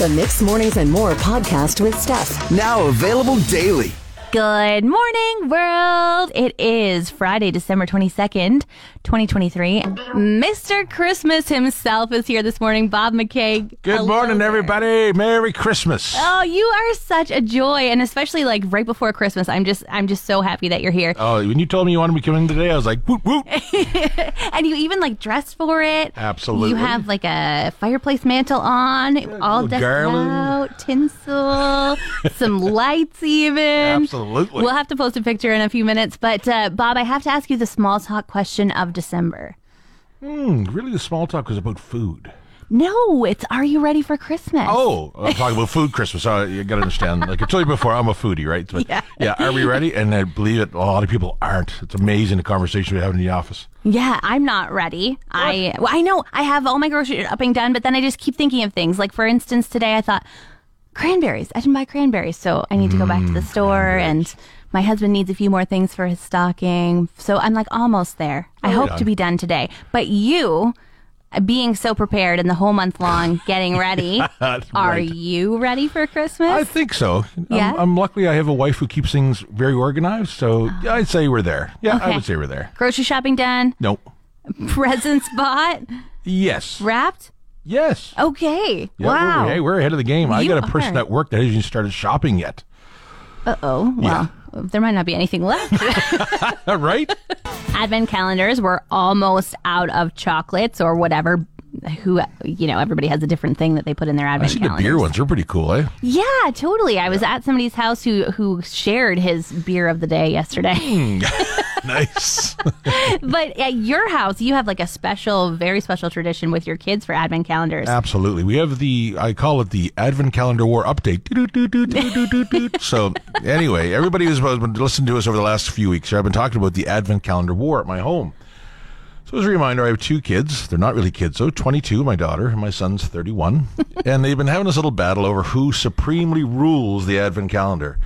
The Mix Mornings and More podcast with Steph. Now available daily. Good morning, world. It is Friday, December 22nd, 2023. Mr. Christmas himself is here this morning, Bob MacKay. Good Hello morning, there. everybody. Merry Christmas. Oh, you are such a joy, and especially like right before Christmas. I'm just, I'm just so happy that you're here. Oh, when you told me you wanted me coming today, I was like, woot woot. And you even like dressed for it. Absolutely. You have like a fireplace mantle on, all decked garland. out, tinsel, some lights even. Absolutely. We'll have to post a picture in a few minutes. But uh, Bob, I have to ask you the small talk question of December. Hmm, really, the small talk was about food. No, it's Are you ready for Christmas? Oh, I'm talking about food Christmas. So you got to understand. Like I told you before, I'm a foodie, right? But Yeah. Are we ready? And I believe it. A lot of people aren't. It's amazing the conversation we have in the office. Yeah, I'm not ready. I well, I know I have all my groceries shopping done, but then I just keep thinking of things. Like for instance, today I thought cranberries. I didn't buy cranberries, so I need to go back Mm, to the store and my husband needs a few more things for his stocking. So I'm like almost there. I hope Oh, yeah. to be done today. But you uh, being so prepared and the whole month long getting ready, are Right. you ready for Christmas? I think so. Yeah? I'm, I'm lucky I have a wife who keeps things very organized. So yeah, I'd say we're there. Yeah, I Okay. would say we're there. Grocery shopping done, Nope. presents bought, Yes. wrapped. Yes. Okay. Yeah, wow. We're, hey, we're ahead of the game. I got a person are. at work that hasn't even started shopping yet. Uh oh. Well, there might not be anything left. right? Advent calendars were almost out of chocolates or whatever. Who you know, everybody has a different thing that they put in their advent. I see the calendars. beer ones. They're pretty cool, eh? Yeah, totally. I was at somebody's house who who shared his beer of the day yesterday. nice. but at your house, you have like a special, very special tradition with your kids for advent calendars. Absolutely. We have the, I call it the Advent Calendar War update. So, anyway, everybody who's been listening to us over the last few weeks, I've been talking about the Advent Calendar War at my home. So, as a reminder, I have two kids. They're not really kids, though 22, my daughter, and my son's 31. and they've been having this little battle over who supremely rules the Advent calendar.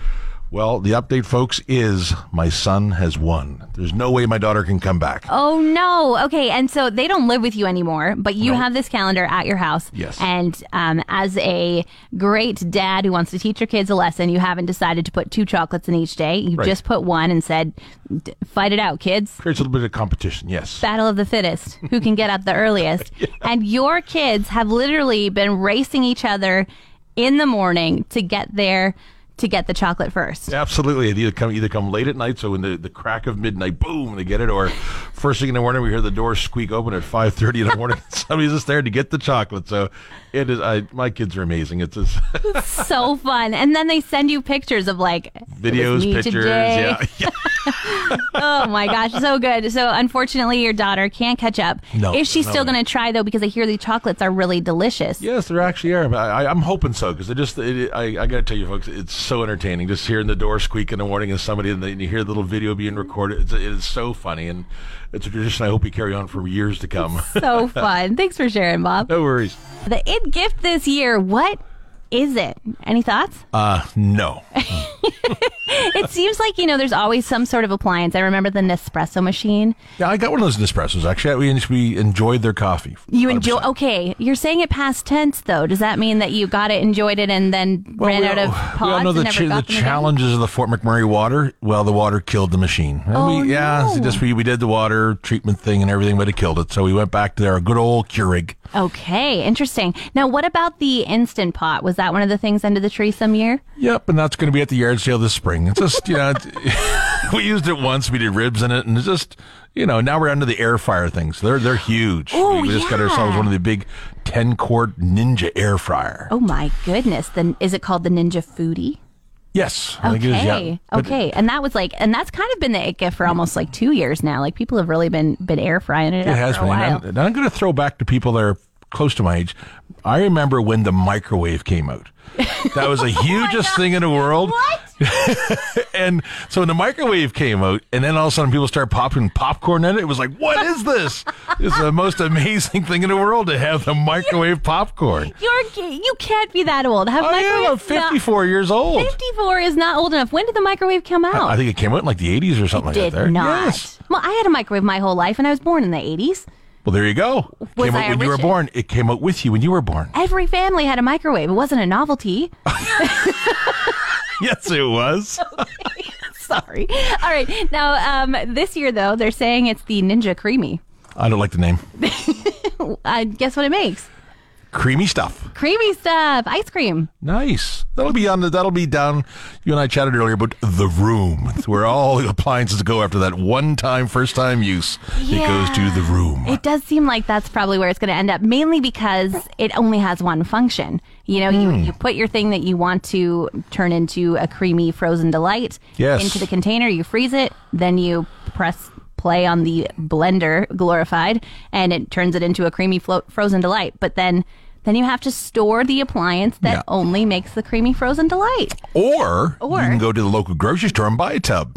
Well, the update, folks, is my son has won. There's no way my daughter can come back. Oh no. Okay, and so they don't live with you anymore, but you have this calendar at your house. Yes. And um, as a great dad who wants to teach your kids a lesson, you haven't decided to put two chocolates in each day. You Right. just put one and said, "D- "Fight it out, kids." Creates a little bit of competition, yes. Battle of the fittest. Who can get up the earliest? And your kids have literally been racing each other in the morning to get there to get the chocolate first. Absolutely. It either come either come late at night, so when the, the crack of midnight, boom, they get it, or first thing in the morning we hear the door squeak open at five thirty in the morning. Somebody's just there to get the chocolate. So it is. I my kids are amazing. It's just so fun. And then they send you pictures of like videos, pictures. today." Yeah, yeah. Oh my gosh, so good. So unfortunately, your daughter can't catch up. No, Is she no still going to try though? Because I hear the chocolates are really delicious. Yes, there actually are. I, I'm hoping so because it just. It, I, I got to tell you, folks, it's so entertaining. Just hearing the door squeak in the morning and somebody, and you hear the little video being recorded. It's, it is so funny, and it's a tradition I hope we carry on for years to come. So fun. Thanks for sharing, Bob. no worries. The it gift this year. What is it? Any thoughts? Uh, no. it seems like you know there's always some sort of appliance. I remember the Nespresso machine. Yeah, I got one of those Nespressos. Actually, we, we enjoyed their coffee. You enjoy okay. You're saying it past tense though. Does that mean that you got it, enjoyed it, and then Well, ran out all- of we all know the, got the them again? challenges of the Fort McMurray water. Well, the water killed the machine. And Oh, we, yeah, no. just we, we did the water treatment thing and everything, but it killed it. So we went back to our good old Keurig. Okay, interesting. Now, what about the instant pot? Was that one of the things under the tree some year? Yep, and that's going to be at the yard sale this spring. It's just you know, we used it once. We did ribs in it, and it's just you know now we're under the air fryer things. They're they're huge. Oh, we just got ourselves one of the big ten quart Ninja air fryer. Oh my goodness! Then is it called the Ninja Foodi? Yes, I think it is. Okay, Yeah, But- okay, and that was like, and that's kind of been the it for almost like two years now. Like people have really been been air frying it, It has been. I'm, I'm going to throw back to people that are close to my age. I remember when the microwave came out. That was the oh hugest thing in the world. What? And so when the microwave came out, and then all of a sudden people start popping popcorn in it, it was like, what is this? it's the most amazing thing in the world to have the microwave popcorn. You're you can't be that old. Have I am I'm microwave 54 years old. Fifty four is not old enough. When did the microwave come out? I think it came out in like the 80s or something like did that. There. Did not. Yes. Well, I had a microwave my whole life, and I was born in the eighties. Well, there you go. Was came I out when you were born. It came out with you when you were born. Every family had a microwave. It wasn't a novelty. yes, it was. Sorry. All right. Now, um, this year though, they're saying it's the Ninja CREAMi. I don't like the name. I guess what it makes? Creamy stuff. Creamy stuff, ice cream. Nice. That'll be on. The, that'll be down. You and I chatted earlier about the room, where all the appliances go after that one-time, first-time use. Yeah. It goes to the room. It does seem like that's probably where it's going to end up, mainly because it only has one function. You know, you, Hmm. you put your thing that you want to turn into a creamy frozen delight Yes. into the container, you freeze it, then you press play on the blender glorified and it turns it into a creamy flo- frozen delight. But then then you have to store the appliance that Yeah. only makes the creamy frozen delight. or, Or- you can go to the local grocery store and buy a tub.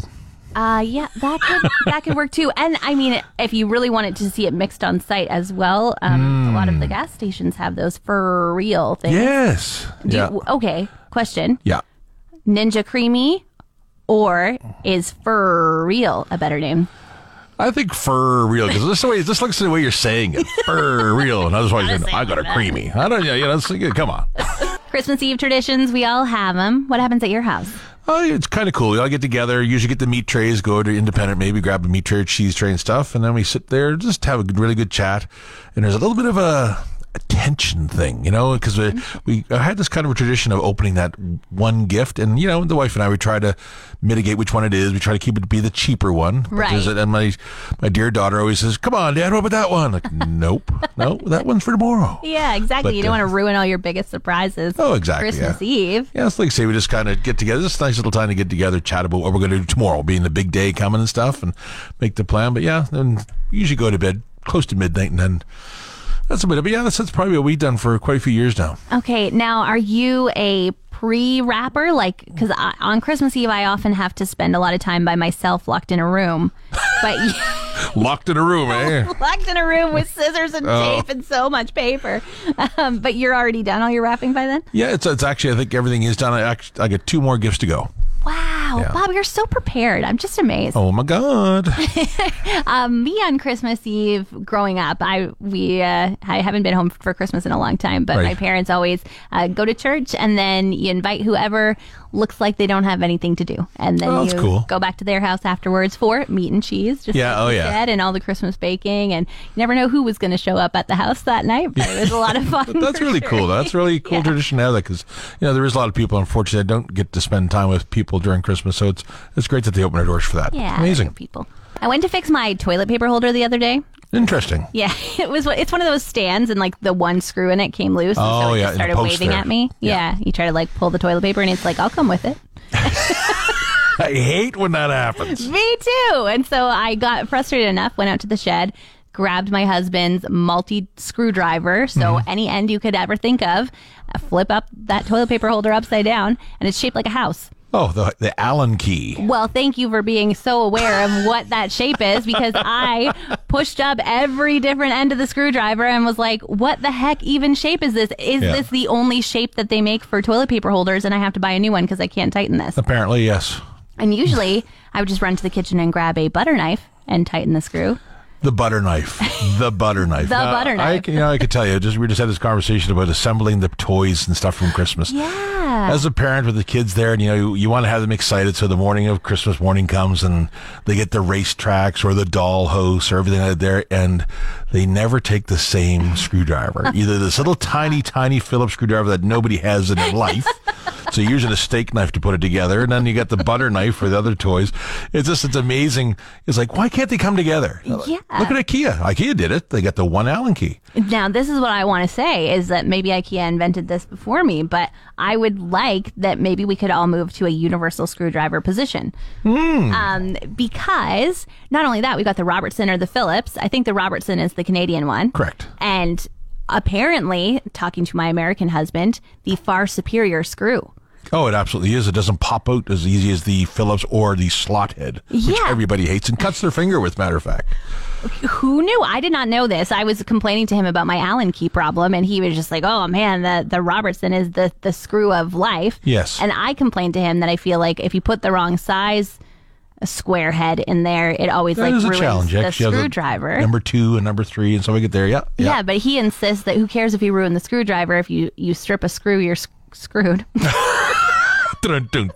Uh, yeah, that could that could work too. And I mean, if you really wanted to see it mixed on site as well, um, a lot of the gas stations have those f'real things. Yes. Do yeah. you- okay, question: yeah. Ninja CREAMi or is f'real a better name? I think for real because this the way this looks the way you're saying it. For real, and always going, I got a creamy. I don't. Yeah, yeah. That's come on. Christmas Eve traditions, we all have them. What happens at your house? Oh, it's kind of cool. We all get together. Usually get the meat trays, go to Independent, maybe grab a meat tray, cheese tray, and stuff, and then we sit there, just have a really good chat. And there's a little bit of a, a tension thing, you know, because we, we had this kind of a tradition of opening that one gift, and you know, the wife and I we try to mitigate which one it is. We try to keep it to be the cheaper one. Right. a- And my my dear daughter always says, "Come on, Dad, what about that one?" Like, nope, no, that one's for tomorrow. Yeah, exactly. But, you don't uh, want to ruin all your biggest surprises. Oh, exactly, Christmas yeah. Eve. Yeah, it's like say we just kind of get together. It's a nice little time to get together, chat about what we're going to do tomorrow, being the big day coming and stuff, and make the plan. But yeah, then usually go to bed close to midnight, and then that's about it. But yeah, that's, that's probably what we've done for quite a few years now. Okay, now are you a pre wrapper? Like, because on Christmas Eve, I often have to spend a lot of time by myself locked in a room. But Locked in a room, eh? locked in a room with scissors and Oh. tape and so much paper. Um, but you're already done all your wrapping by then? Yeah, it's it's actually I think everything is done. I actually, I got two more gifts to go. Wow, Yeah. Bob, you're so prepared. I'm just amazed. Oh my god! Um, me on Christmas Eve, growing up, I we uh, I haven't been home for Christmas in a long time, but my parents always uh, go to church and then you invite whoever looks like they don't have anything to do, and then Oh, you cool. go back to their house afterwards for meat and cheese. Just Yeah, like oh, yeah. and all the Christmas baking, and you never know who was going to show up at the house that night, but it was a lot of fun. That's really sure. cool. That's really cool Yeah. tradition to have that because you know there is a lot of people unfortunately that don't get to spend time with people during Christmas. So it's it's great that they open their doors for that. Yeah, amazing, people. I went to fix my toilet paper holder the other day. interesting. Yeah, it was. It's one of those stands, and like the one screw in it came loose. and Oh, so it yeah, just started waving there. at me. Yeah. Yeah. you try to like pull the toilet paper, and it's like, I'll come with it. I hate when that happens. Me too. And so I got frustrated enough, went out to the shed, grabbed my husband's multi screwdriver, so Mm-hmm. any end you could ever think of, flip up that toilet paper holder upside down, and it's shaped like a house. Oh, the the Allen key. Well, thank you for being so aware of what that shape is because I pushed up every different end of the screwdriver and was like, what the heck even shape is this? Is Yeah. this the only shape that they make for toilet paper holders and I have to buy a new one because I can't tighten this? Apparently, yes. And usually I would just run to the kitchen and grab a butter knife and tighten the screw. The butter knife. The butter knife. The butter I, knife. can- you know, I could tell you, just we just had this conversation about assembling the toys and stuff from Christmas. Yeah. As a parent with the kids there, and you know, you, you want to have them excited, so the morning of Christmas morning comes and they get the race tracks or the doll house or everything like there, and they never take the same screwdriver. Either this little tiny, tiny Phillips screwdriver that nobody has in their life. So you're using a steak knife to put it together, and then you got the butter knife for the other toys. It's just it's amazing. It's like why can't they come together? Yeah. Look at IKEA. IKEA did it. They got the one Allen key. Now, this is what I want to say is that maybe IKEA invented this before me, but I would like that maybe we could all move to a universal screwdriver position. Hmm. Um, because not only that, we got the Robertson or the Phillips. I think the Robertson is the Canadian one. Correct. And apparently, talking to my American husband, the far superior screw. Oh, it absolutely is. It doesn't pop out as easy as the Phillips or the slot head, which Yeah. everybody hates and cuts their finger with. Matter of fact, Who knew? I did not know this. I was complaining to him about my Allen key problem, and he was just like, "Oh man, the the Robertson is the the screw of life." Yes. And I complained to him that I feel like if you put the wrong size square head in there, it always that like is a ruins challenge. the Actually, screwdriver. number two and number three, and so we get there. Yeah, yeah. but he insists that who cares if you ruin the screwdriver? If you you strip a screw, you're screwed. Dun-dun-dun.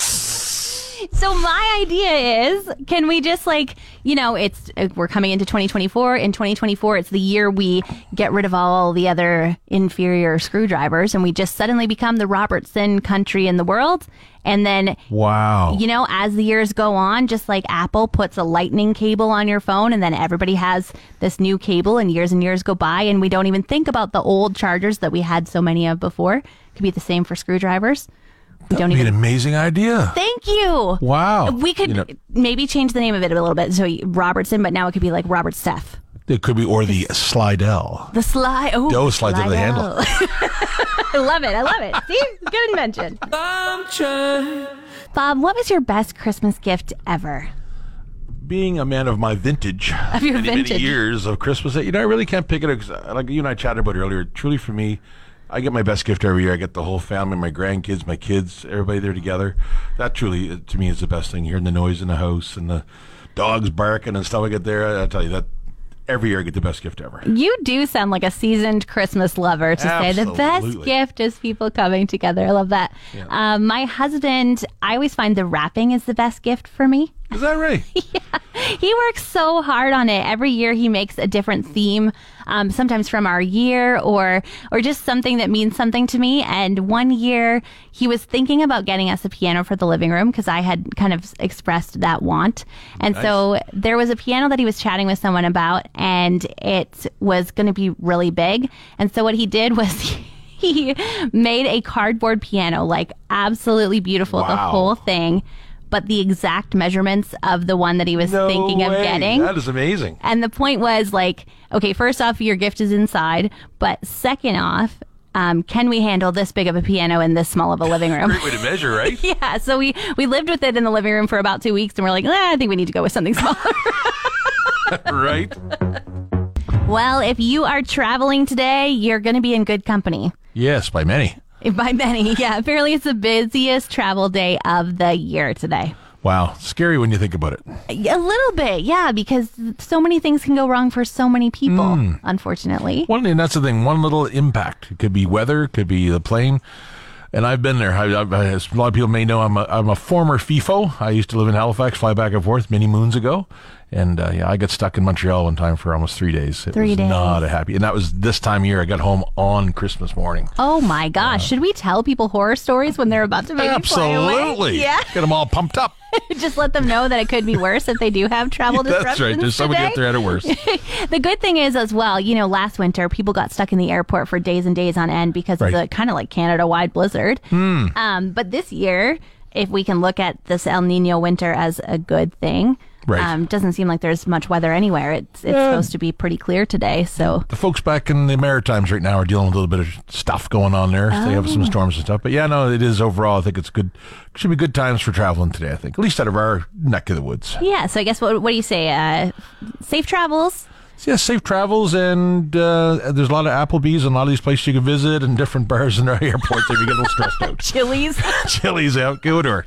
So my idea is, can we just like, you know, it's uh, we're coming into 2024. In 2024, it's the year we get rid of all the other inferior screwdrivers, and we just suddenly become the Robertson country in the world. And then, Wow. you know, as the years go on, just like Apple puts a lightning cable on your phone, and then everybody has this new cable, and years and years go by, and we don't even think about the old chargers that we had so many of before. Could be the same for screwdrivers. We don't Be an amazing idea. Thank you. Wow. We could You know- maybe change the name of it a little bit. So Robertson, but now it could be like Robert Steph. It could be or the Slidell. The slide. Oh, Oh, slides over the handle. I love it. I love it. See, good invention. Bob, what was your best Christmas gift ever? Being a man of my vintage, Of your many, vintage. many years of Christmas, you know, I really can't pick it. 'cause, uh, Like you and I chatted about earlier. Truly, for me, I get my best gift every year. I get the whole family, my grandkids, my kids, everybody there together. That truly, uh, to me, is the best thing. Hearing the noise in the house and the dogs barking and stuff I get there. I, I tell you that every year I get the best gift ever. You do sound like a seasoned Christmas lover to say the best gift is people coming together. I love that. Um, my husband, I always find the wrapping is the best gift for me. Is that right? He works so hard on it. Every year he makes a different theme, um, sometimes from our year or or just something that means something to me. And one year he was thinking about getting us a piano for the living room because I had kind of expressed that want. And so there was a piano that he was chatting with someone about, and it was going to be really big. And so what he did was. He made a cardboard piano, like absolutely beautiful, the whole thing, but the exact measurements of the one that he was No thinking of getting. That is amazing. And the point was like, okay, first off, your gift is inside, but second off, um, can we handle this big of a piano in this small of a living room? Great way to measure, right? yeah, so we we lived with it in the living room for about two weeks, and we're like, "Ah, I think we need to go with something smaller. right? well, if you are traveling today, you're going to be in good company. Yes, by many. By many, yeah. Apparently, it's the busiest travel day of the year today. Wow, scary when you think about it. A little bit, yeah, because so many things can go wrong for so many people, Hmm. unfortunately. One, and that's the thing. One little impact. It could be weather. It could be the plane. And I've been there. I, I, as a lot of people may know, I'm a, I'm a former FIFO. I used to live in Halifax, fly back and forth many moons ago. And uh, yeah, I got stuck in Montreal one time for almost three days. It Three was days. not a happy. And that was this time of year. I got home on Christmas morning. Oh my gosh, should we tell people horror stories when they're about to maybe away? Absolutely. Yeah, Get them all pumped up. just let them know that it could be worse if they do have travel disruptions That's right. There's somebody out there at it worse. The good thing is, as well, you know, last winter people got stuck in the airport for days and days on end because Right. Of the kind of like Canada wide blizzard. Um, but this year, if we can look at this El Nino winter as a good thing, Right. um, doesn't seem like there's much weather anywhere. It's it's supposed to be pretty clear today, so the folks back in the Maritimes right now are dealing with a little bit of stuff going on there. They have Oh. some storms and stuff. But yeah, no, it is overall. I think it's good. Should be good times for traveling today. I think, at least out of our neck of the woods. yeah. So I guess what what do you say? Uh, safe travels. Yeah, safe travels, and uh, there's a lot of Applebee's and a lot of these places you can visit, and different bars in our airports if you get a little stressed out. Chili's. Chili's out, go to her.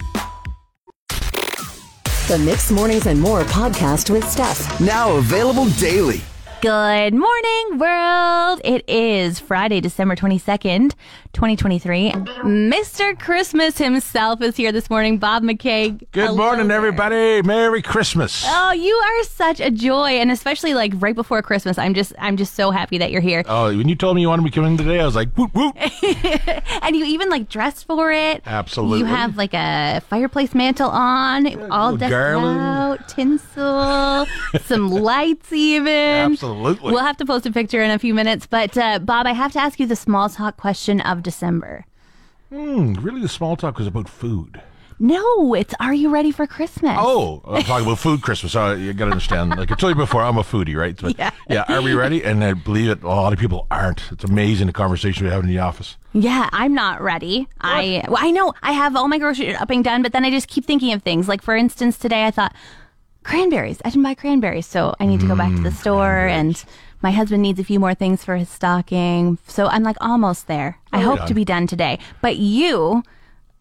The Mix Mornings and More podcast with Steph. Now available daily. Good morning, world. It is Friday, December 22nd, 2023. Mr. Christmas himself is here this morning, Bob MacKay. Good Hello morning, there. everybody. Merry Christmas. Oh, you are such a joy, and especially like right before Christmas. I'm just, I'm just so happy that you're here. Oh, when you told me you wanted me coming today, I was like, whoop, whoop. And you even like dressed for it. Absolutely. You have like a fireplace mantle on, all decked garland. out, tinsel, some lights even. Absolutely. We'll have to post a picture in a few minutes. But uh, Bob, I have to ask you the small talk question of December. Hmm, really, the small talk was about food. No, it's Are you ready for Christmas? Oh, I'm talking about food Christmas. So you got to understand. Like I told you before, I'm a foodie, right? But Yeah. yeah, are we ready? And I believe it. A lot of people aren't. It's amazing the conversation we have in the office. Yeah, I'm not ready. I well, I know I have all my grocery shopping done, but then I just keep thinking of things. Like for instance, today I thought cranberries. I didn't buy cranberries, so I need to go back Mm, to the store and my husband needs a few more things for his stocking. So I'm like almost there. I hope to be done today. But you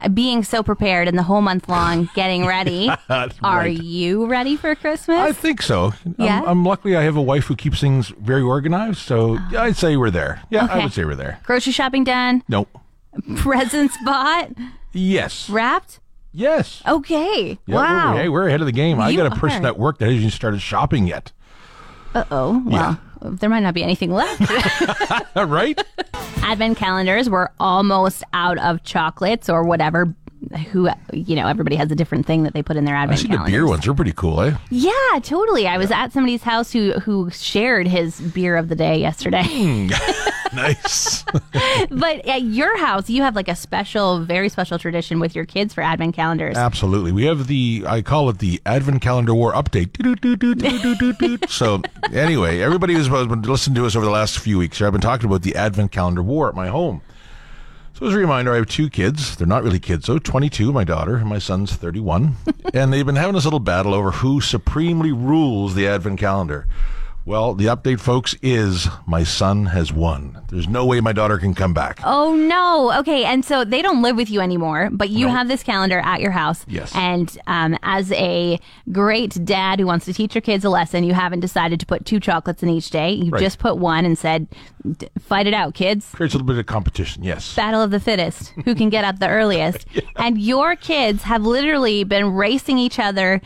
uh, being so prepared and the whole month long getting ready, are Right. you ready for Christmas? I think so. Yeah? I'm, I'm luckily I have a wife who keeps things very organized. So yeah, I'd say we're there. Yeah, I would say we're there. Grocery shopping done, Nope. presents bought, Yes. wrapped. Yes. Okay. Yeah, wow. We're, hey, we're ahead of the game. I got a person are. at work that hasn't even started shopping yet. Uh oh. Well, there might not be anything left. right? Advent calendars were almost out of chocolates or whatever. Who you know, everybody has a different thing that they put in their advent. I see the beer ones. They're pretty cool, eh? Yeah, totally. I was at somebody's house who who shared his beer of the day yesterday. nice. but at your house, you have like a special, very special tradition with your kids for advent calendars. Absolutely. We have the, I call it the Advent Calendar War update. So, anyway, everybody who's been listening to us over the last few weeks here, I've been talking about the Advent Calendar War at my home. So, as a reminder, I have two kids. They're not really kids, though 22, my daughter, and my son's 31. and they've been having this little battle over who supremely rules the Advent calendar. Well, the update, folks, is my son has won. There's no way my daughter can come back. Oh no. Okay, and so they don't live with you anymore, but you have this calendar at your house. Yes. And um, as a great dad who wants to teach your kids a lesson, you haven't decided to put two chocolates in each day. You Right. just put one and said, "D- "Fight it out, kids." Creates a little bit of competition, yes. Battle of the fittest. Who can get up the earliest? And your kids have literally been racing each other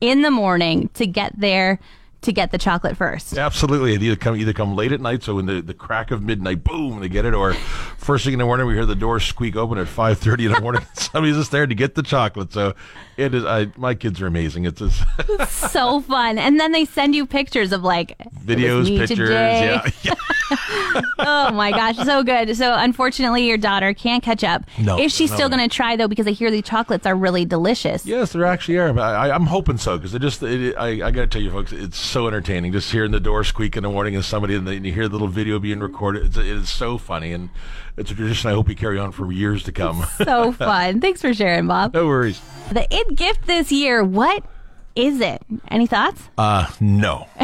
in the morning to get there to get the chocolate first. Absolutely. They either come either come late at night, so in the, the crack of midnight, boom, they get it, or first thing in the morning, we hear the door squeak open at five thirty in the morning. Somebody's just there to get the chocolate. So it is. I my kids are amazing. It's just so fun. And then they send you pictures of like videos, pictures. today." Yeah, yeah. Oh my gosh, so good. So unfortunately, your daughter can't catch up. No, Is she no, still going to try though? Because I hear the chocolates are really delicious. Yes, there actually are. I, I, I'm hoping so because it just. It, I, I got to tell you, folks, it's so entertaining. Just hearing the door squeak in the morning and somebody, and then you hear the little video being recorded. It's, it is so funny, and it's a tradition I hope we carry on for years to come. So fun. Thanks for sharing, Bob. no worries. The it gift this year. What is it? Any thoughts? Uh, no.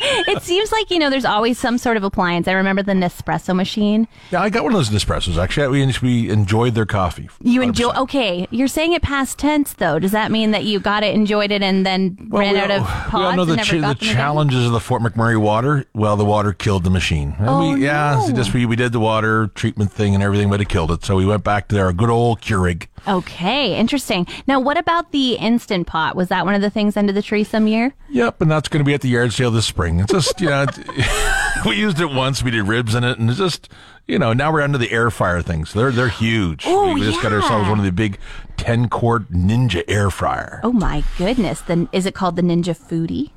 it seems like you know there's always some sort of appliance. I remember the Nespresso machine. Yeah, I got one of those Nespressos. Actually, we, we enjoyed their coffee. You enjoy? 100%. Okay, you're saying it past tense though. Does that mean that you got it, enjoyed it, and then ran out all- of pods we all know the, got the them again? challenges of the Fort McMurray water. Well, the water killed the machine. And Oh, we, yeah, no. just we, we did the water treatment thing and everything, but it killed it. So we went back to our good old Keurig. Okay, interesting. Now, what about the instant pot? Was that one of the things under the tree some year? Yep, and that's going to be at the yard sale this spring. It's just, you know, we used it once. We did ribs in it, and it's just, you know, now we're under the air fryer things. They're they're huge. Oh, we just got ourselves one of the big ten quart Ninja air fryer. Oh my goodness! Then is it called the Ninja Foodi?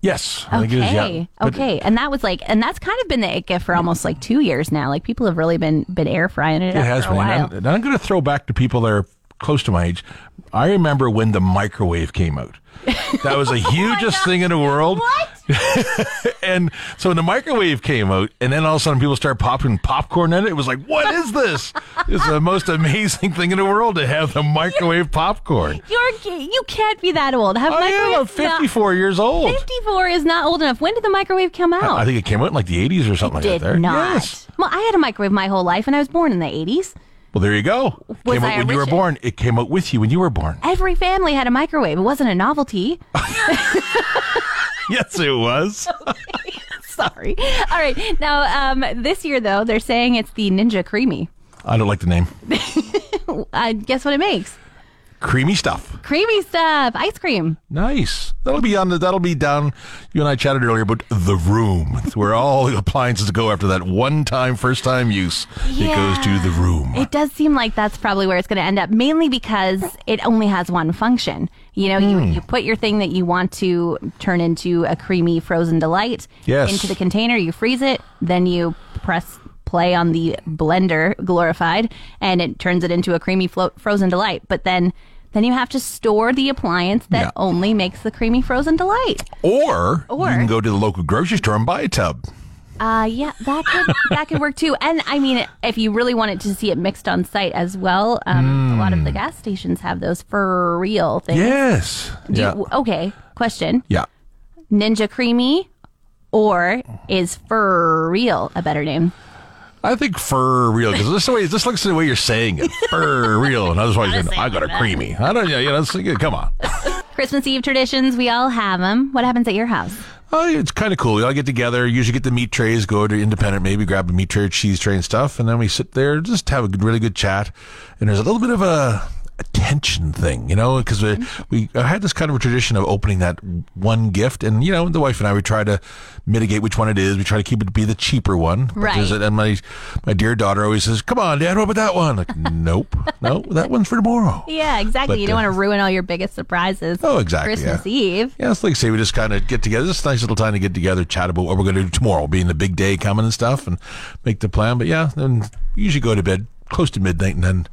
Yes, I think it is. Okay, Yeah. But- okay, and that was like, and that's kind of been the it for almost like two years now. Like people have really been been air frying it. It has been. And I'm, and I'm going to throw back to people that are close to my age. I remember when the microwave came out. That was the oh hugest thing in the world. What? and so when the microwave came out, and then all of a sudden people start popping popcorn in it, it was like, what is this? It's the most amazing thing in the world to have the microwave popcorn. You're you can't be that old. Have I am about 54 years old. 54 is not old enough. When did the microwave come out? I think it came out in like the 80s or something did like that. There. not. Yes. Well, I had a microwave my whole life, and I was born in the 80s. Well, there you go. Was came out when you were born. It came out with you when you were born. Every family had a microwave. It wasn't a novelty. yes, it was. Sorry. All right. Now, um, this year though, they're saying it's the Ninja CREAMi. I don't like the name. I guess what it makes? Creamy stuff. Creamy stuff, ice cream. Nice. That'll be on. The, that'll be down. You and I chatted earlier about the room, It's where all the appliances go after that one-time, first-time use. Yeah. It goes to the room. It does seem like that's probably where it's going to end up, mainly because it only has one function. You know, you, hmm. you put your thing that you want to turn into a creamy frozen delight Yes. into the container, you freeze it, then you press play on the blender glorified and it turns it into a creamy flo- frozen delight. But then then you have to store the appliance that Yeah. only makes the creamy frozen delight. Or, Or- you can go to the local grocery store and buy a tub. Uh, yeah, that could that could work too. And I mean, if you really wanted to see it mixed on site as well, um, a lot of the gas stations have those f'real things. Yes. Do yeah. you- okay, question: yeah. Ninja CREAMi, or is f'real a better name? I think fur real because this way this looks the way you're saying it. Fur real, and that's why you're saying, I got a creamy. I don't. Yeah, yeah. That's, yeah, come on. Christmas Eve traditions, we all have them. What happens at your house? Oh, it's kind of cool. We all get together. Usually get the meat trays, go to Independent, maybe grab a meat tray or cheese tray and stuff, and then we sit there, just have a good, really good chat. And there's a little bit of a, a tension thing, you know, because we, we had this kind of a tradition of opening that one gift, and you know, the wife and I we try to mitigate which one it is. We try to keep it to be the cheaper one, Right. And my my dear daughter always says, "Come on, Dad, what about that one?" Like, nope, no, that one's for tomorrow. Yeah, exactly. But, you don't uh, want to ruin all your biggest surprises. Oh, exactly, Christmas yeah. Eve. Yeah, it's like say we just kind of get together. It's a nice little time to get together, chat about what we're going to do tomorrow, being the big day coming and stuff, and make the plan. But yeah, then usually go to bed close to midnight, and then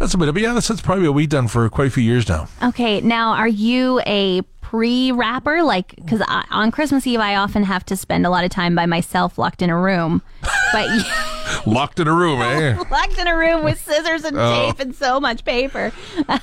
that's about it. But yeah, that's, that's probably what we've done for quite a few years now. Okay, now are you a pre wrapper? Like, because on Christmas Eve, I often have to spend a lot of time by myself locked in a room. But Locked in a room, eh? locked in a room with scissors and Oh. tape and so much paper.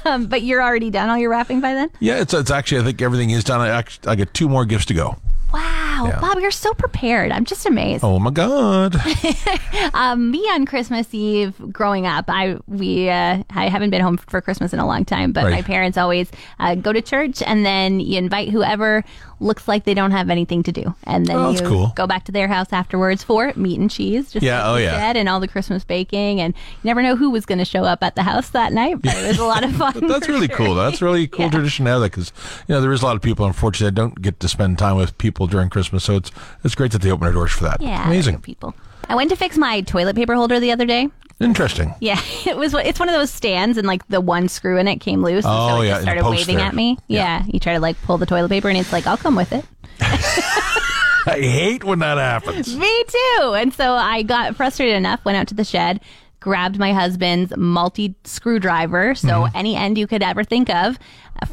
Um, but you're already done all your wrapping by then? Yeah, it's it's actually I think everything is done. I actually I got two more gifts to go. Wow, Yeah. Bob, you're so prepared. I'm just amazed. Oh my god! Um, me on Christmas Eve growing up, I we uh, I haven't been home for Christmas in a long time, but Right. my parents always uh, go to church and then you invite whoever looks like they don't have anything to do, and then Oh, you cool. go back to their house afterwards for meat and cheese. Just Yeah, like oh, yeah. said, and all the Christmas baking, and you never know who was going to show up at the house that night, but it was a lot of fun. That's really sure. cool. That's really cool Yeah. tradition to have that because you know there is a lot of people unfortunately that don't get to spend time with people during Christmas. So it's it's great that they open their doors for that. Yeah, amazing, people. I went to fix my toilet paper holder the other day. Interesting. Yeah, it was. It's one of those stands, and like the one screw in it came loose. and Oh, so it yeah, just started waving there. at me. Yeah. Yeah. you try to like pull the toilet paper, and it's like, I'll come with it. I hate when that happens. Me too. And so I got frustrated enough, went out to the shed, grabbed my husband's multi screwdriver, so Mm-hmm. any end you could ever think of,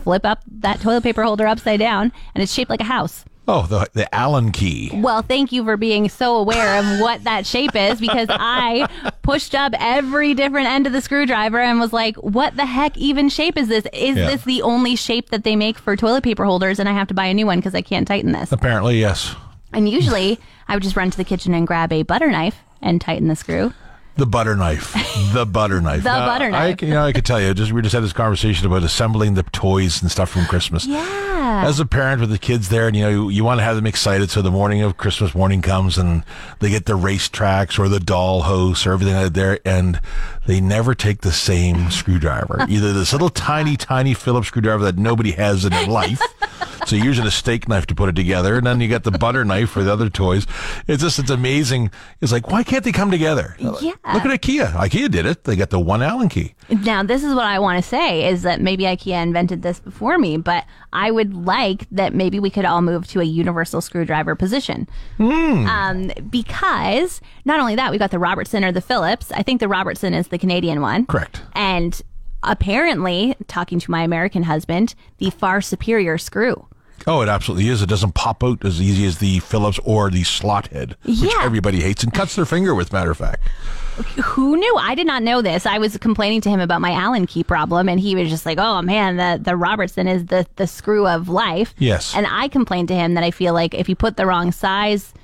flip up that toilet paper holder upside down, and it's shaped like a house. Oh, the the Allen key. Well, thank you for being so aware of what that shape is because I pushed up every different end of the screwdriver and was like, what the heck even shape is this? Is Yeah. this the only shape that they make for toilet paper holders and I have to buy a new one because I can't tighten this? Apparently, yes. And usually I would just run to the kitchen and grab a butter knife and tighten the screw. The butter knife. The butter knife. The Now, butter I, knife. can- you know, I could tell you, just we just had this conversation about assembling the toys and stuff from Christmas. Yeah. As a parent with the kids there, and you know, you, you want to have them excited. So the morning of Christmas morning comes, and they get the race tracks or the doll house or everything like there, and they never take the same screwdriver. Either this little tiny, tiny Phillips screwdriver that nobody has in their life. So you're using a steak knife to put it together, and then you got the butter knife for the other toys. It's just, it's amazing. It's like, why can't they come together? Yeah. Look at IKEA. IKEA did it. They got the one Allen key. Now, this is what I want to say is that maybe IKEA invented this before me, but I would like that maybe we could all move to a universal screwdriver position. Um, because not only that, we got the Robertson or the Phillips. I think the Robertson is the Canadian one. Correct. And apparently, talking to my American husband, the far superior screw. Oh, it absolutely is. It doesn't pop out as easy as the Phillips or the slot head, which Yeah. everybody hates and cuts their finger with, matter of fact. Who knew? I did not know this. I was complaining to him about my Allen key problem, and he was just like, "Oh man, the the Robertson is the the screw of life." Yes. And I complained to him that I feel like if you put the wrong size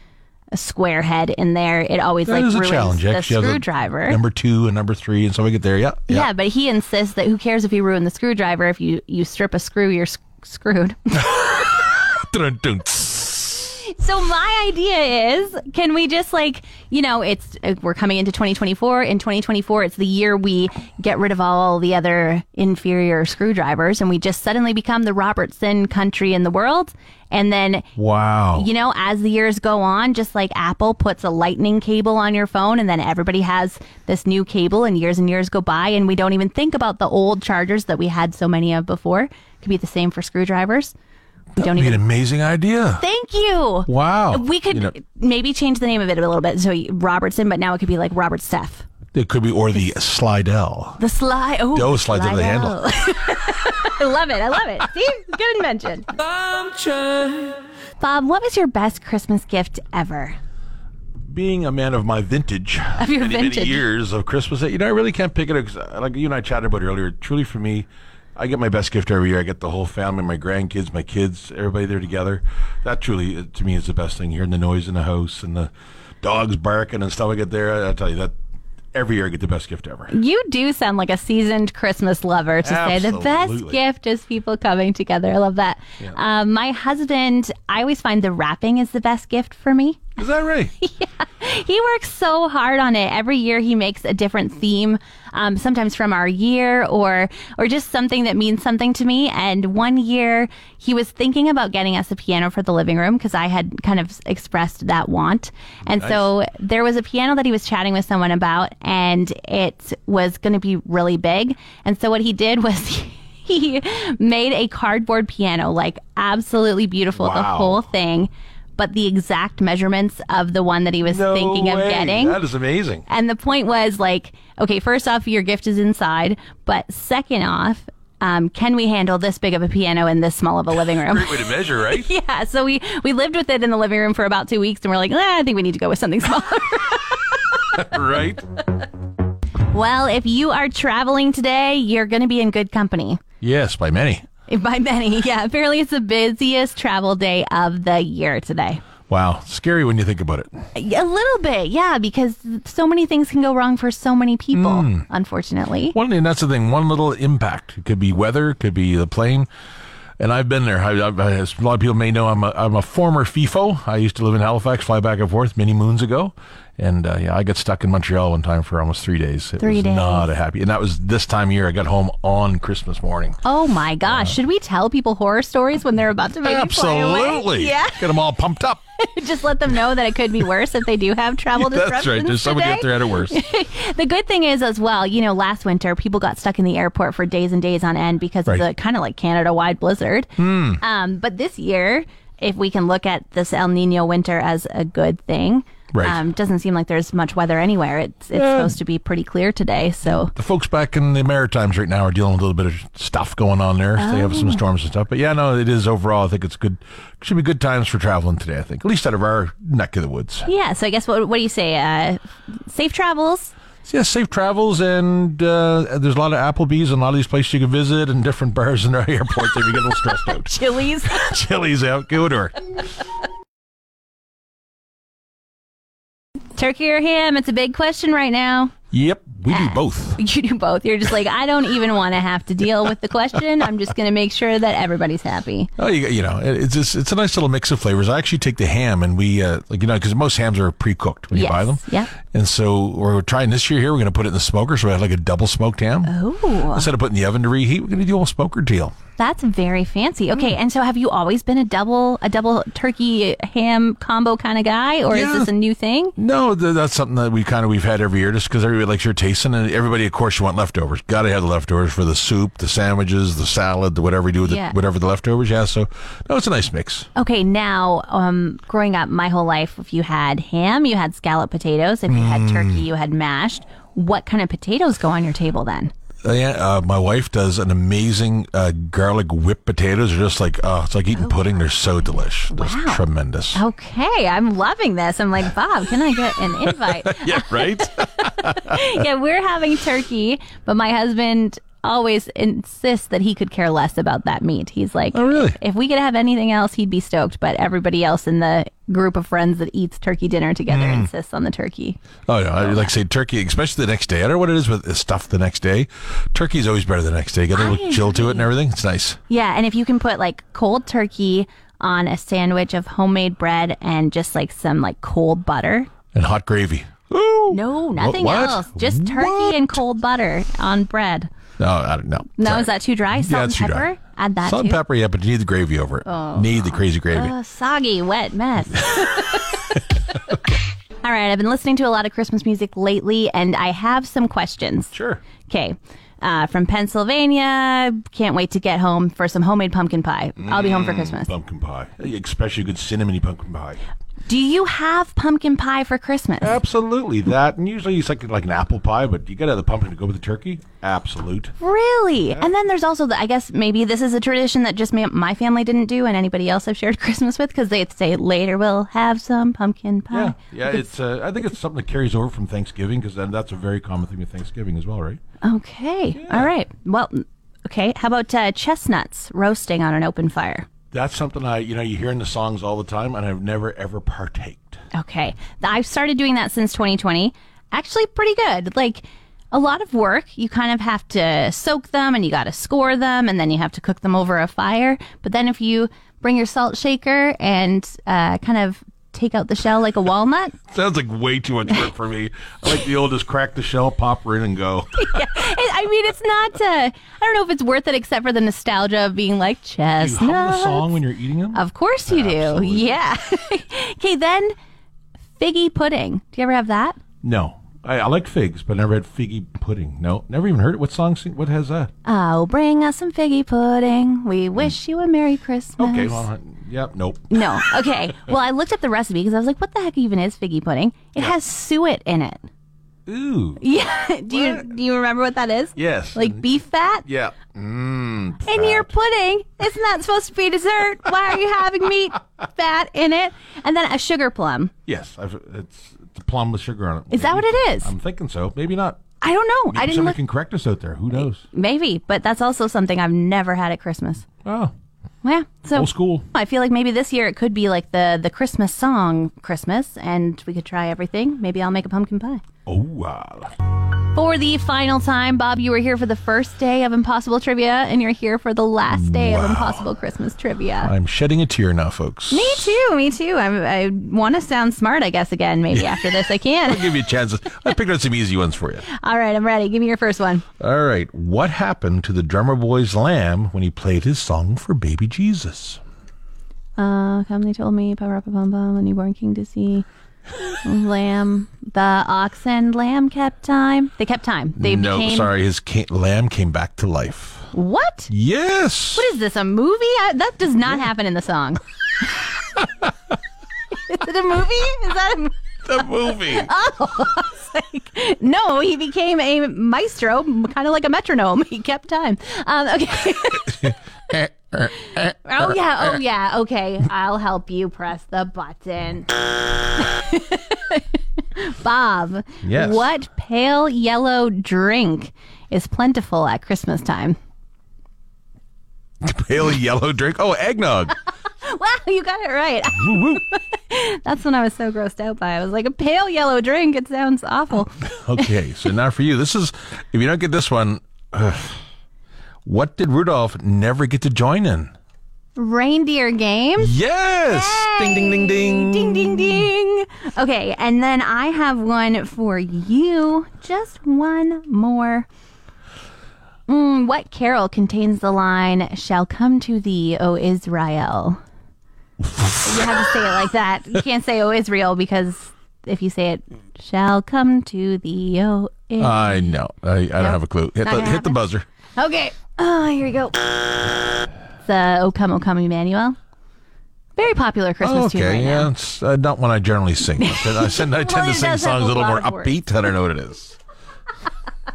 square head in there, it always That like is a ruins challenge. the Actually, you have screwdriver. number two and number three, and so we get there. Yeah. yeah. but he insists that who cares if you ruin the screwdriver? If you you strip a screw, you're s- screwed. So my idea is, can we just like, you know, it's uh, we're coming into 2024. In 2024, it's the year we get rid of all the other inferior screwdrivers, and we just suddenly become the Robertson country in the world. And then, Wow. you know, as the years go on, just like Apple puts a lightning cable on your phone, and then everybody has this new cable, and years and years go by, and we don't even think about the old chargers that we had so many of before. Could be the same for screwdrivers. We don't That'd be an amazing idea. Thank you. Wow. We could You know- maybe change the name of it a little bit. So Robertson, but now it could be like Robert Steph. It could be, or the Slidell. The Sly. Oh, slides over the handle. I love it. I love it. See, good invention. Bob, what was your best Christmas gift ever? Being a man of my vintage, Of your many, vintage. many years of Christmas, you know, I really can't pick it. 'cause, uh, Like you and I chatted about earlier. Truly, for me, I get my best gift every year. I get the whole family, my grandkids, my kids, everybody there together. That truly, to me, is the best thing. Hearing the noise in the house and the dogs barking and stuff I get there. I, I tell you that every year I get the best gift ever. You do sound like a seasoned Christmas lover to say the best gift is people coming together. I love that. Um, my husband, I always find the wrapping is the best gift for me. Is that right? Yeah. He works so hard on it. Every year he makes a different theme, um, sometimes from our year or or just something that means something to me. And one year he was thinking about getting us a piano for the living room because I had kind of expressed that want. And so there was a piano that he was chatting with someone about, and it was going to be really big. And so what he did was. He made a cardboard piano, like absolutely beautiful, the whole thing, but the exact measurements of the one that he was No thinking of getting. That is amazing. And the point was like, okay, first off, your gift is inside, but second off, um, can we handle this big of a piano in this small of a living room? Great way to measure, right? yeah. So we we lived with it in the living room for about two weeks, and we're like, "Ah, I think we need to go with something smaller. right? well, if you are traveling today, you're going to be in good company. Yes, by many. By many, yeah. Apparently, it's the busiest travel day of the year today. Wow, scary when you think about it. A little bit, yeah, because so many things can go wrong for so many people, Hmm. unfortunately. One, and that's the thing. One little impact. It could be weather. It could be the plane. And I've been there. I, I, as a lot of people may know, I'm a, I'm a former FIFO. I used to live in Halifax, fly back and forth many moons ago. And uh, yeah, I got stuck in Montreal one time for almost three days. It Three was days. not a happy. And that was this time of year. I got home on Christmas morning. Oh my gosh. Should we tell people horror stories when they're about to maybe away? Absolutely. Yeah. Get them all pumped up. Just let them know that it could be worse if they do have travel disruptions. That's right. There's somebody out there at it worse. The good thing is, as well, you know, last winter people got stuck in the airport for days and days on end because Right. Hmm. of the kind of like Canada wide blizzard. Um, but this year, if we can look at this El Nino winter as a good thing, Right. um, doesn't seem like there's much weather anywhere. It's it's supposed to be pretty clear today. So the folks back in the Maritimes right now are dealing with a little bit of stuff going on there. They have Oh. some storms and stuff. But yeah, no, it is overall. I think it's good. Should be good times for traveling today. I think at least out of our neck of the woods. yeah. So I guess what what do you say? Uh, safe travels. Yeah, safe travels, and uh, there's a lot of Applebee's and a lot of these places you can visit, and different bars in our airports if you get a little stressed out. Chili's. Chili's out, good or Turkey or ham? It's a big question right now. Yep, we do both. You do both. You're just like, I don't even want to have to deal with the question. I'm just going to make sure that everybody's happy. Oh, you, you know, it's just, it's a nice little mix of flavors. I actually take the ham, and we uh, like you know because most hams are pre-cooked when you buy them. yeah. And so we're trying this year here. We're going to put it in the smoker, so we have like a double smoked ham. Oh, Instead of putting the oven to reheat, we're going to do a smoker deal. that's very fancy. Okay, and so have you always been a double a double turkey ham combo kind of guy, or is this a new thing? No, th- that's something that we kind of we've had every year, just because everybody likes your tasting, and everybody, of course, you want leftovers. Got to have the leftovers for the soup, the sandwiches, the salad, the whatever you do with Yeah. it, whatever the leftovers. Yeah, so no, it's a nice mix. Okay, now, um, growing up my whole life, if you had ham, you had scallop potatoes. If you had Mm. turkey, you had mashed. What kind of potatoes go on your table then? Uh, yeah, uh, my wife does an amazing uh, garlic whipped potatoes. They're just like, oh, it's like eating pudding. They're so delish. That's Wow. tremendous. Okay, I'm loving this. I'm like, Bob, can I get an invite? yeah, right? yeah, we're having turkey, but my husband always insists that he could care less about that meat. He's like, Oh, really? If we could have anything else, he'd be stoked. But everybody else in the group of friends that eats turkey dinner together Mm. insists on the turkey. oh, no. I like say turkey, especially the next day. I don't know what it is with stuff the next day. Turkey's always better the next day. Get a little chill to it and everything. It's nice. Yeah, and if you can put like cold turkey on a sandwich of homemade bread and just like some like cold butter. And hot gravy. Ooh. No, nothing what? else. Just turkey What? and cold butter on bread. No, I don't know. No, Sorry. is that too dry? Salt yeah, and pepper? dry. Add that Salt too. and pepper, yeah, but you need the gravy over it. Oh, Need the crazy gravy. Ugh, soggy, wet mess. All right, I've been listening to a lot of Christmas music lately, and I have some questions. sure. Okay. Uh, from Pennsylvania, can't wait to get home for some homemade pumpkin pie. I'll be home for Christmas. Pumpkin pie. Especially good cinnamony pumpkin pie. Do you have pumpkin pie for Christmas? Absolutely. That, and usually it's like, like an apple pie, but you got to have the pumpkin to go with the turkey. Absolute. Really? And then there's also the, I guess maybe this is a tradition that just my, my family didn't do and anybody else I've shared Christmas with because they'd say later we'll have some pumpkin pie. Yeah, yeah. It's. Uh, I think it's something that carries over from Thanksgiving because then that's a very common thing with Thanksgiving as well, right? Okay. All right. Well, okay. How about uh, chestnuts roasting on an open fire? That's something I, you know, you hear in the songs all the time, and I've never ever partaked. Okay. I've started doing that since 2020. Actually, pretty good. Like a lot of work. You kind of have to soak them and you got to score them and then you have to cook them over a fire. But then if you bring your salt shaker and uh, kind of take out the shell like a walnut, Sounds like way too much work for me. I like the old just crack the shell, pop her in, and go. yeah. It- I mean, it's not. Uh, I don't know if it's worth it, except for the nostalgia of being like chestnut. you hum the chestnuts. song when you're eating them. Of course you do. Yeah. okay, then figgy pudding. Do you ever have that? No, I, I like figs, but never had figgy pudding. No, never even heard it. What song? Sing, what has that? Oh, bring us some figgy pudding. We wish you a Merry Christmas. Okay, well, uh, yep, nope. No. Okay. well, I looked up the recipe because I was like, what the heck even is figgy pudding? It has suet in it. Ooh, Yeah. do you do you remember what that is? yes, Like beef fat? yeah. Mmm. in your pudding. Isn't that supposed to be dessert? Why are you having meat fat in it? And then a sugar plum. Yes, I've, it's, plum with sugar on it. Is that what it is? I'm thinking so. Maybe not. I don't know. I didn't somebody look. can correct us out there. Who knows? Maybe, but that's also something I've never had at Christmas. Oh, Yeah. So old school. I feel like maybe this year it could be like the the Christmas song Christmas, and we could try everything. Maybe I'll make a pumpkin pie. Oh, wow. For the final time, Bob, you were here for the first day of Impossible Trivia, and you're here for the last day of Impossible Christmas Trivia. I'm shedding a tear now, folks. Me too, me too. I, I want to sound smart, I guess, again. Maybe after this I can. I'll give you a chance. I picked out some easy ones for you. All right, I'm ready. Give me your first one. All right. What happened to the drummer boy's lamb when he played his song for baby Jesus? Uh, come, they told me, power up a bum bum, a newborn king to see. Lamb, the ox and lamb kept time. They kept time. They no, became. sorry. His ca- lamb came back to life. What? Yes. What is this? A movie? I, that does not happen in the song. is it a movie? Is that a? the movie. like, no, he became a maestro, kind of like a metronome. He kept time. Um, okay. Oh yeah, oh yeah. Okay, I'll help you press the button. Bob, Yes. what pale yellow drink is plentiful at Christmas time? Pale yellow drink. Oh, eggnog. Wow, you got it right. That's when I was so grossed out by. I was like, a pale yellow drink. It sounds awful. Okay, so now for you. This is, if you don't get this one, ugh. What did Rudolph never get to join in? Reindeer games. Yes. Ding, ding, ding, ding. Ding, ding, ding. Okay, and then I have one for you. Just one more. Mm, what carol contains the line, Shall come to thee, O Israel? you have to say it like that. You can't say, O Israel, because if you say it, Shall come to thee, O Israel. I know. I, I don't have a clue. Hit the, hit the buzzer. Okay. Oh, here we go. It's uh, O Come, O Come, Emmanuel. Very popular Christmas Oh, tune okay, right yeah, now. it's uh, not one I generally sing. I tend, I tend, I tend Well, to sing does have songs a a little lot more of words. upbeat. I don't know what it is.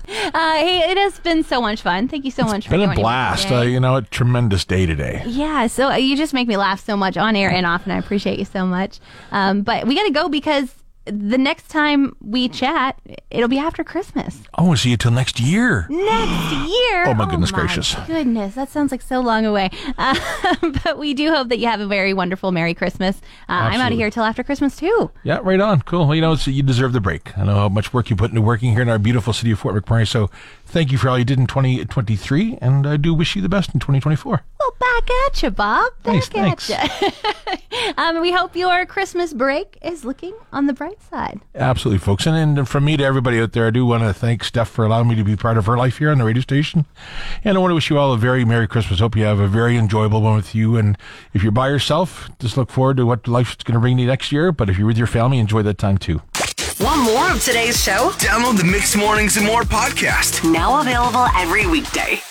Uh, hey, it has been so much fun. Thank you so much It's for been a joining me blast. today. Uh, you know, a tremendous day today. Yeah, so uh, you just make me laugh so much on air and off, and I appreciate you so much. Um, but we got to go because the next time we chat, it'll be after Christmas. Oh, see you till next year. Next year. Oh, my goodness gracious. Goodness, that sounds like so long away. Uh, but we do hope that you have a very wonderful Merry Christmas. Uh, I'm out of here till after Christmas too. Yeah, right on. Cool. Well, you know, it's, you deserve the break. I know how much work you put into working here in our beautiful city of Fort McMurray. So thank you for all you did in 2023, and I do wish you the best in 2024. Well, back at you, Bob. Back Nice, at you. um, we hope your Christmas break is looking on the bright side. Absolutely, folks. And, and from me to everybody out there, I do want to thank Steph for allowing me to be part of her life here on the radio station. And I want to wish you all a very Merry Christmas. Hope you have a very enjoyable one with you. And if you're by yourself, just look forward to what life's going to bring you next year. But if you're with your family, enjoy that time too. Today's show? Download the Mix Mornings and More podcast. Now available every weekday.